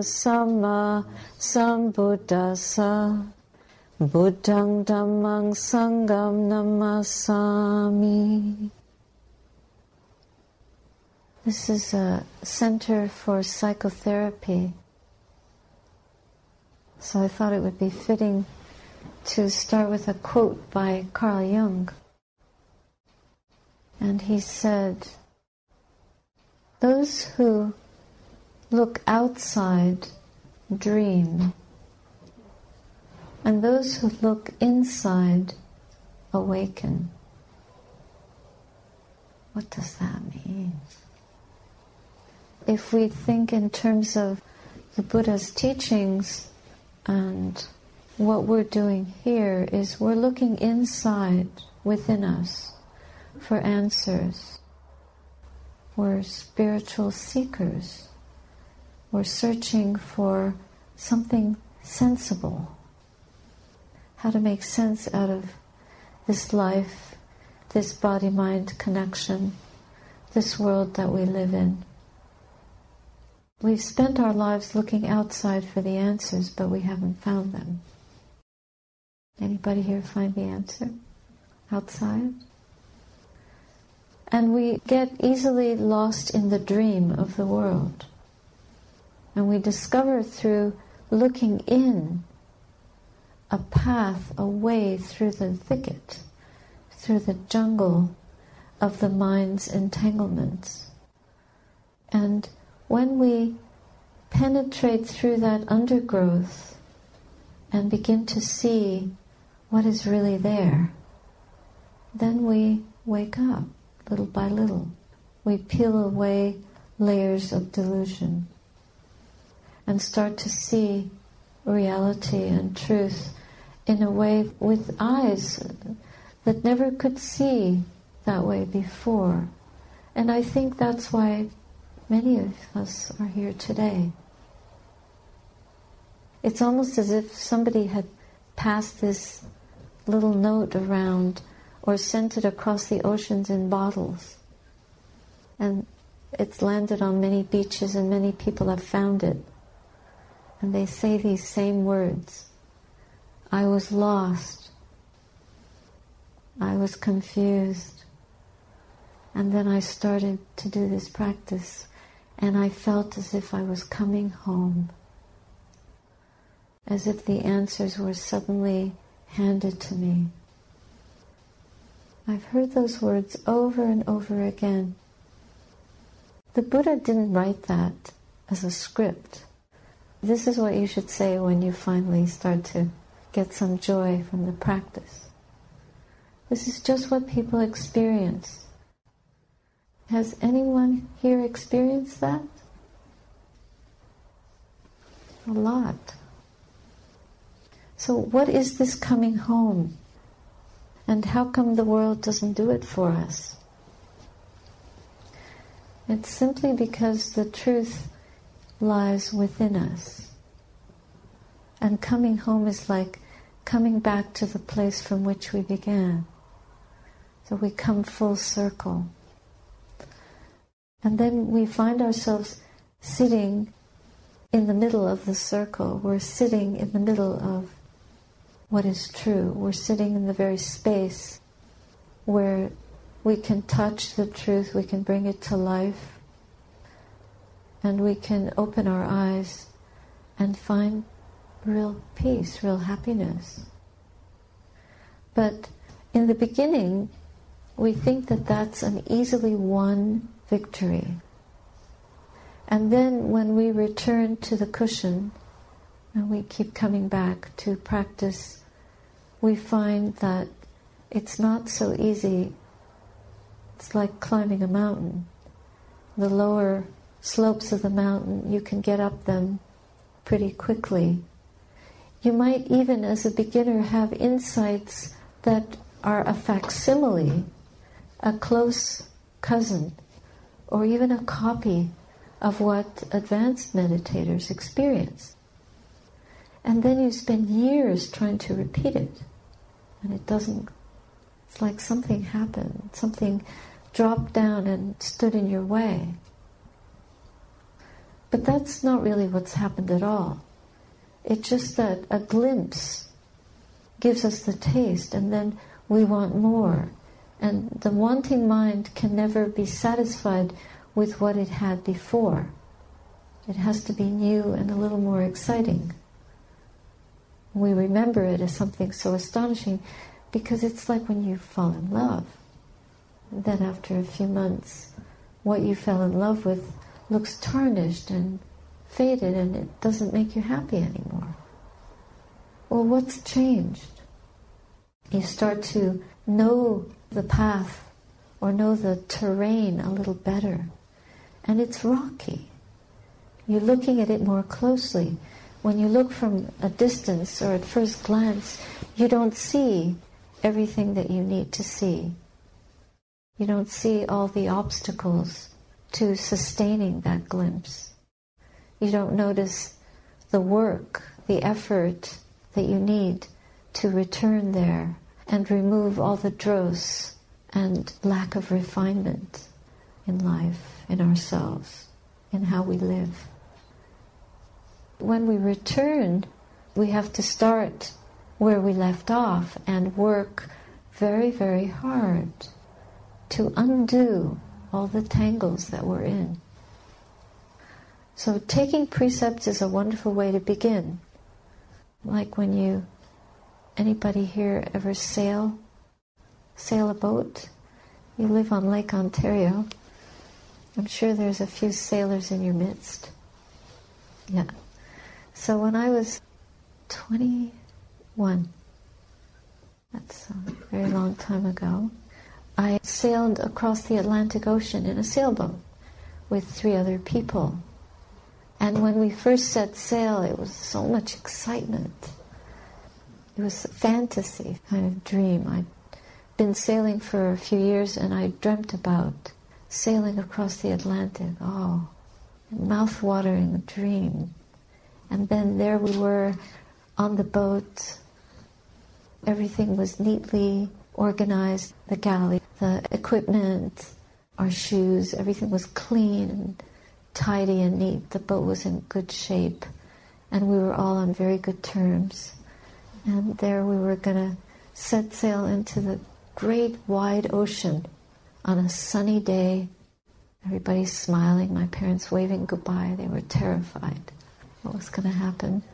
samma sambuddhassa. Buddhang dhammang sangham namasami. This is a center for psychotherapy. So I thought it would be fitting to start with a quote by Carl Jung. And he said, Those who look outside dream, and those who look inside awaken. What does that mean? If we think in terms of the Buddha's teachings and what we're doing here is we're looking inside within us for answers. We're spiritual seekers. We're searching for something sensible. How to make sense out of this life, this body mind connection, this world that we live in. We've spent our lives looking outside for the answers, but we haven't found them. Anybody here find the answer? Outside? And we get easily lost in the dream of the world. And we discover through looking in a path, a way through the thicket, through the jungle of the mind's entanglements. And when we penetrate through that undergrowth and begin to see what is really there, then we wake up little by little. We peel away layers of delusion and start to see reality and truth in a way with eyes that never could see that way before. And I think that's why Many of us are here today. It's almost as if somebody had passed this little note around or sent it across the oceans in bottles. And it's landed on many beaches, and many people have found it. And they say these same words I was lost. I was confused. And then I started to do this practice and I felt as if I was coming home, as if the answers were suddenly handed to me. I've heard those words over and over again. The Buddha didn't write that as a script. This is what you should say when you finally start to get some joy from the practice. This is just what people experience. Has anyone here experienced that? A lot. So, what is this coming home? And how come the world doesn't do it for us? It's simply because the truth lies within us. And coming home is like coming back to the place from which we began. So we come full circle. And then we find ourselves sitting in the middle of the circle. We're sitting in the middle of what is true. We're sitting in the very space where we can touch the truth, we can bring it to life, and we can open our eyes and find real peace, real happiness. But in the beginning, we think that that's an easily won victory. And then when we return to the cushion and we keep coming back to practice, we find that it's not so easy. It's like climbing a mountain. The lower slopes of the mountain, you can get up them pretty quickly. You might even, as a beginner, have insights that are a facsimile, a close cousin, or even a copy of what advanced meditators experience. And then you spend years trying to repeat it, and it doesn't. It's like something happened, something dropped down and stood in your way. But that's not really what's happened at all. It's just that a glimpse gives us the taste, and then we want more. And the wanting mind can never be satisfied with what it had before. It has to be new and a little more exciting. We remember it as something so astonishing because it's like when you fall in love. Then, after a few months, what you fell in love with looks tarnished and faded and it doesn't make you happy anymore. Well, what's changed? You start to know the path or know the terrain a little better. And it's rocky. You're looking at it more closely. When you look from a distance or at first glance, you don't see everything that you need to see. You don't see all the obstacles to sustaining that glimpse. You don't notice the work, the effort that you need to return there and remove all the dross and lack of refinement in life, in ourselves, in how we live. When we return, we have to start where we left off and work very, very hard to undo all the tangles that we're in. So, taking precepts is a wonderful way to begin. Like when you, anybody here ever sail? Sail a boat? You live on Lake Ontario. I'm sure there's a few sailors in your midst. Yeah. So when I was 21, that's a very long time ago, I sailed across the Atlantic Ocean in a sailboat with three other people. And when we first set sail, it was so much excitement. It was a fantasy kind of dream. I'd been sailing for a few years and I dreamt about sailing across the Atlantic. Oh, mouth-watering dream. And then there we were on the boat. Everything was neatly organized. The galley, the equipment, our shoes, everything was clean and tidy and neat. The boat was in good shape. And we were all on very good terms. And there we were going to set sail into the great wide ocean on a sunny day. Everybody's smiling, my parents waving goodbye. They were terrified. What was going to happen?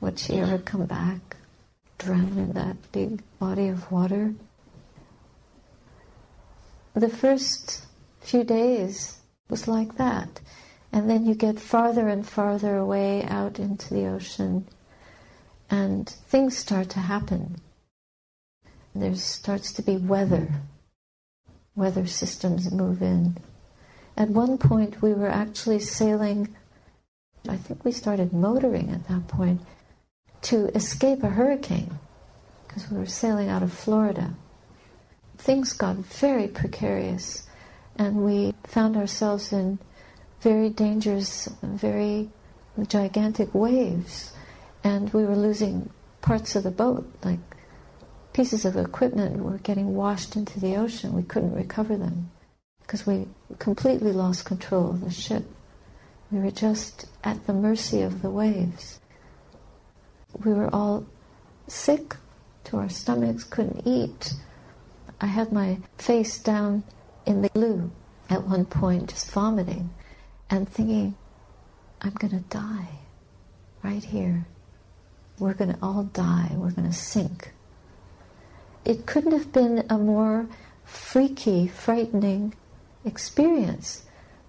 Would she ever come back? Drown in that big body of water? The first few days was like that. And then you get farther and farther away out into the ocean, and things start to happen. There starts to be weather weather systems move in. At one point, we were actually sailing, I think we started motoring at that point, to escape a hurricane because we were sailing out of Florida. Things got very precarious, and we found ourselves in very dangerous, very gigantic waves, and we were losing parts of the boat, like pieces of equipment were getting washed into the ocean. We couldn't recover them because we completely lost control of the ship. We were just at the mercy of the waves. We were all sick to our stomachs, couldn't eat. I had my face down in the glue at one point, just vomiting and thinking, I'm going to die right here. We're going to all die. We're going to sink it couldn't have been a more freaky, frightening experience.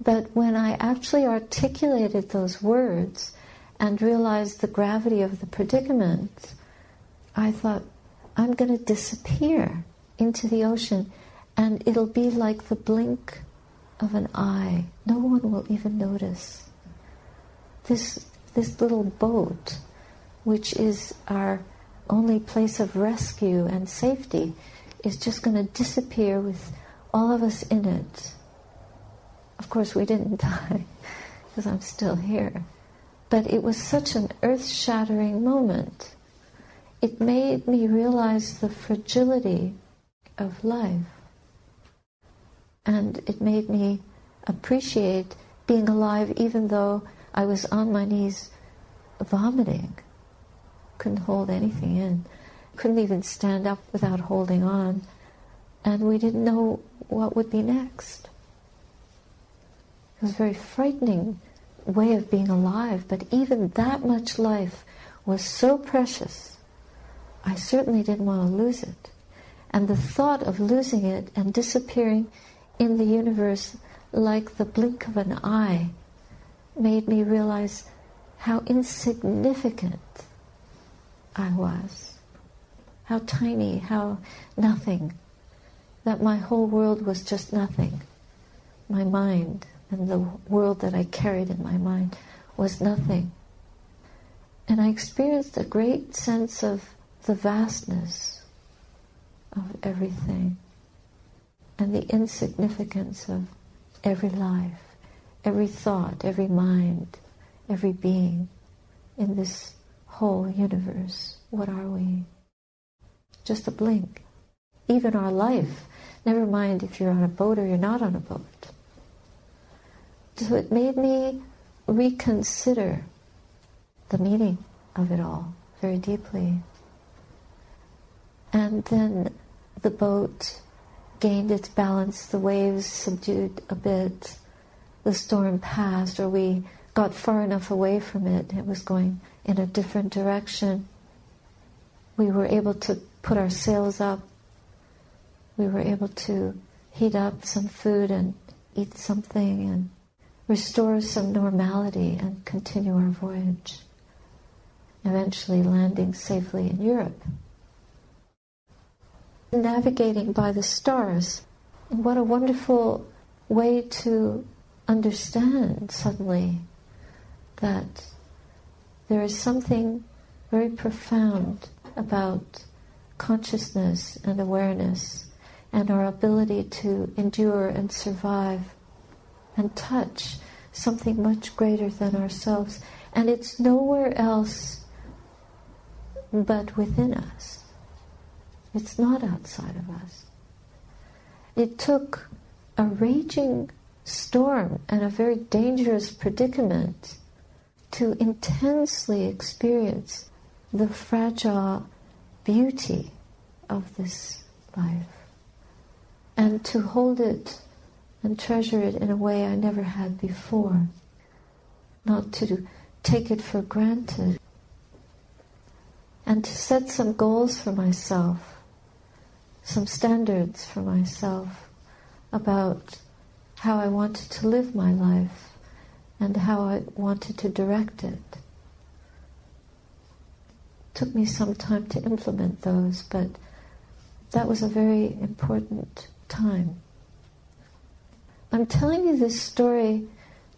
But when I actually articulated those words and realized the gravity of the predicament, I thought, I'm going to disappear into the ocean and it'll be like the blink of an eye. No one will even notice. This this little boat, which is our only place of rescue and safety, is just going to disappear with all of us in it. Of course, we didn't die because I'm still here. But it was such an earth shattering moment. It made me realize the fragility of life. And it made me appreciate being alive even though I was on my knees vomiting. Couldn't hold anything in. Couldn't even stand up without holding on. And we didn't know what would be next. It was a very frightening way of being alive, but even that much life was so precious, I certainly didn't want to lose it. And the thought of losing it and disappearing in the universe like the blink of an eye made me realize how insignificant I was, how tiny, how nothing, that my whole world was just nothing. My mind and the world that I carried in my mind was nothing. And I experienced a great sense of the vastness of everything and the insignificance of every life, every thought, every mind, every being in this whole universe. What are we? Just a blink. Even our life, never mind if you're on a boat or you're not on a boat. So it made me reconsider the meaning of it all very deeply. And then the boat gained its balance, the waves subdued a bit, the storm passed, or we got far enough away from it, it was going in a different direction. We were able to put our sails up. We were able to heat up some food and eat something and restore some normality and continue our voyage, eventually landing safely in Europe navigating by the stars. What a wonderful way to understand suddenly that there is something very profound about consciousness and awareness and our ability to endure and survive and touch something much greater than ourselves. And it's nowhere else but within us. It's not outside of us. It took a raging storm and a very dangerous predicament to intensely experience the fragile beauty of this life and to hold it and treasure it in a way I never had before. Not to take it for granted. And to set some goals for myself some standards for myself about how I wanted to live my life and how I wanted to direct it. it. Took me some time to implement those, but that was a very important time. I'm telling you this story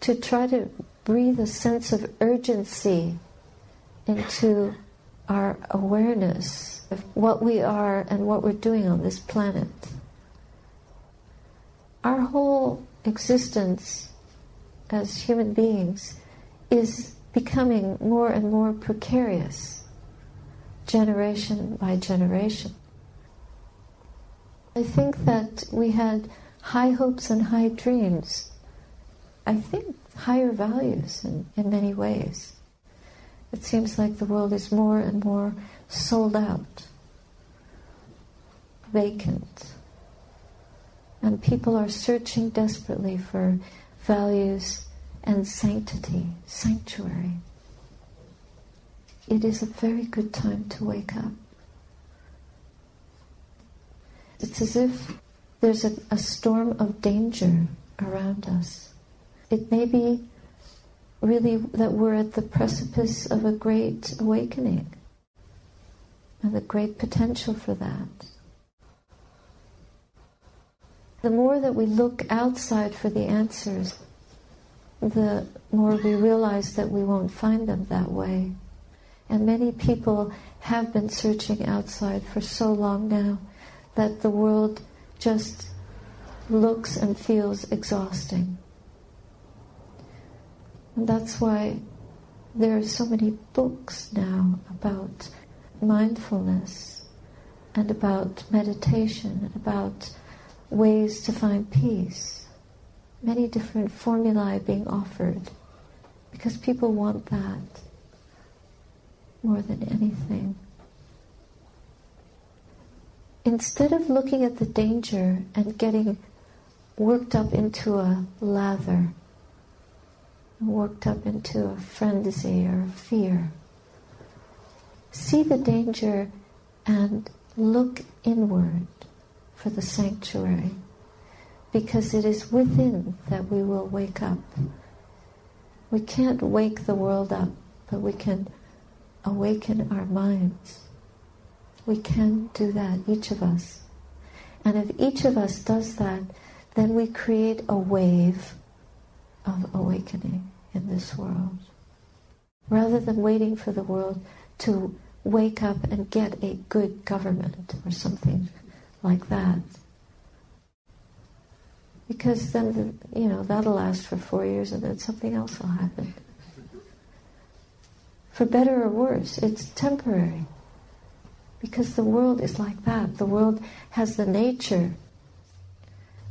to try to breathe a sense of urgency into our awareness of what we are and what we're doing on this planet. Our whole existence as human beings is becoming more and more precarious, generation by generation. I think that we had high hopes and high dreams. I think higher values in, in many ways. It seems like the world is more and more sold out, vacant. And people are searching desperately for values and sanctity, sanctuary. It is a very good time to wake up. It's as if there's a, a storm of danger around us. It may be really that we're at the precipice of a great awakening and the great potential for that. The more that we look outside for the answers, the more we realize that we won't find them that way. And many people have been searching outside for so long now that the world just looks and feels exhausting. And that's why there are so many books now about mindfulness and about meditation and about ways to find peace. Many different formulae being offered because people want that more than anything. Instead of looking at the danger and getting worked up into a lather, worked up into a frenzy or fear. See the danger and look inward for the sanctuary because it is within that we will wake up. We can't wake the world up, but we can awaken our minds. We can do that, each of us. And if each of us does that, then we create a wave of awakening in this world. Rather than waiting for the world to wake up and get a good government or something like that. Because then, you know, that'll last for four years and then something else will happen. For better or worse, it's temporary. Because the world is like that. The world has the nature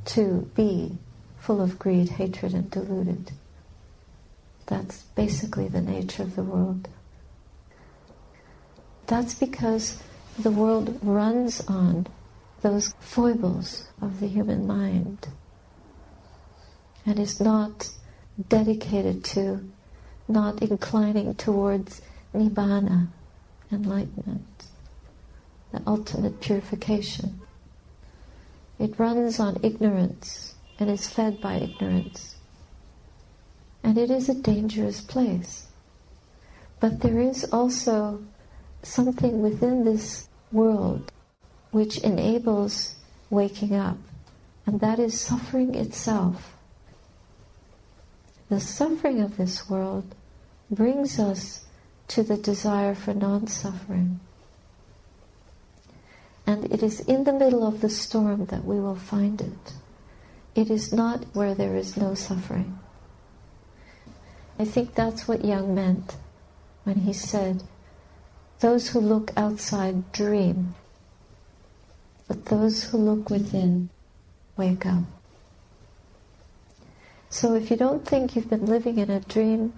to be full of greed, hatred, and deluded. That's basically the nature of the world. That's because the world runs on those foibles of the human mind and is not dedicated to, not inclining towards nibbana, enlightenment, the ultimate purification. It runs on ignorance and is fed by ignorance. And it is a dangerous place. But there is also something within this world which enables waking up, and that is suffering itself. The suffering of this world brings us to the desire for non suffering. And it is in the middle of the storm that we will find it. It is not where there is no suffering. I think that's what Jung meant when he said, Those who look outside dream, but those who look within wake up. So if you don't think you've been living in a dream,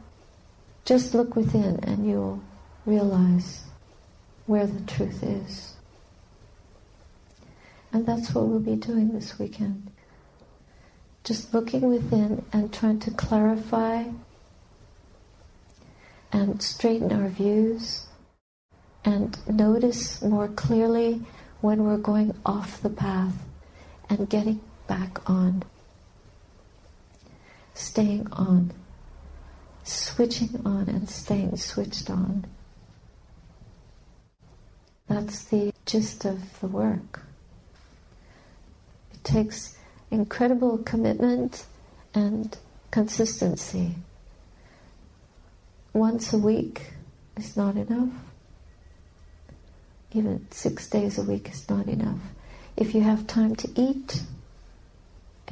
just look within and you'll realize where the truth is. And that's what we'll be doing this weekend. Just looking within and trying to clarify and straighten our views and notice more clearly when we're going off the path and getting back on. Staying on. Switching on and staying switched on. That's the gist of the work. It takes incredible commitment and consistency once a week is not enough. Even six days a week is not enough. If you have time to eat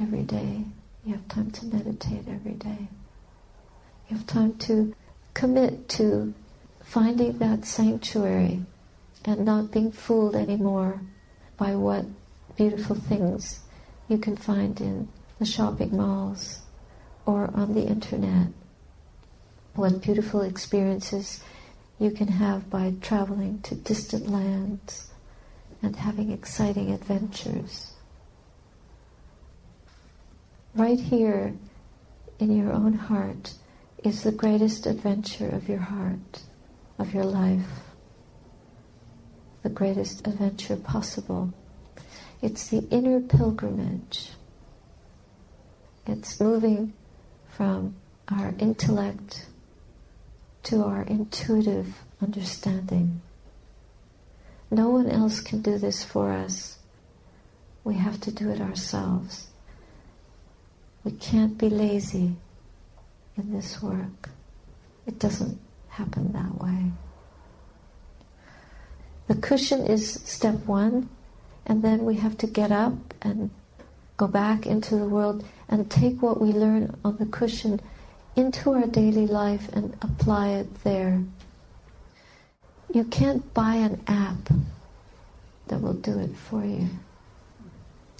every day, you have time to meditate every day. You have time to commit to finding that sanctuary and not being fooled anymore by what beautiful things you can find in the shopping malls or on the internet what beautiful experiences you can have by traveling to distant lands and having exciting adventures. Right here in your own heart is the greatest adventure of your heart, of your life, the greatest adventure possible. It's the inner pilgrimage. It's moving from our intellect to our intuitive understanding. No one else can do this for us. We have to do it ourselves. We can't be lazy. in this work. It doesn't happen that way. The cushion is step one, and then we have to get up and go back into the world and take what we learn on the cushion into our daily life and apply it there. You can't buy an app that will do it for you.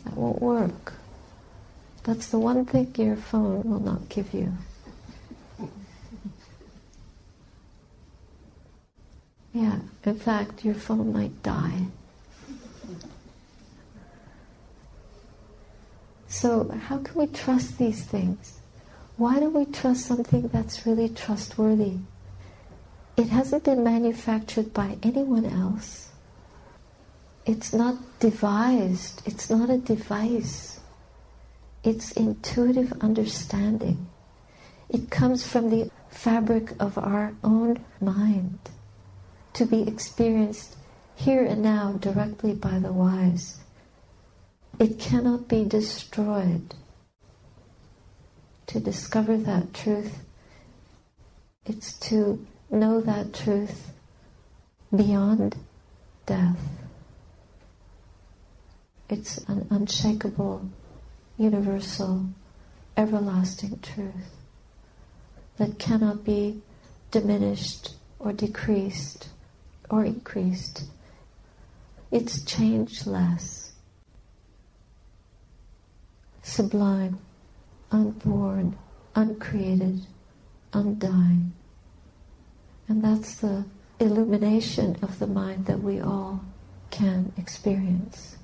That won't work. That's the one thing your phone will not give you. Yeah, in fact, your phone might die. So, how can we trust these things? Why do we trust something that's really trustworthy? It hasn't been manufactured by anyone else. It's not devised, it's not a device. It's intuitive understanding. It comes from the fabric of our own mind to be experienced here and now directly by the wise. It cannot be destroyed. To discover that truth, it's to know that truth beyond death. It's an unshakable, universal, everlasting truth that cannot be diminished or decreased or increased. It's changeless, sublime, unborn, uncreated, undying. And that's the illumination of the mind that we all can experience.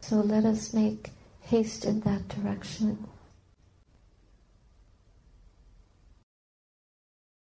So let us make haste in that direction.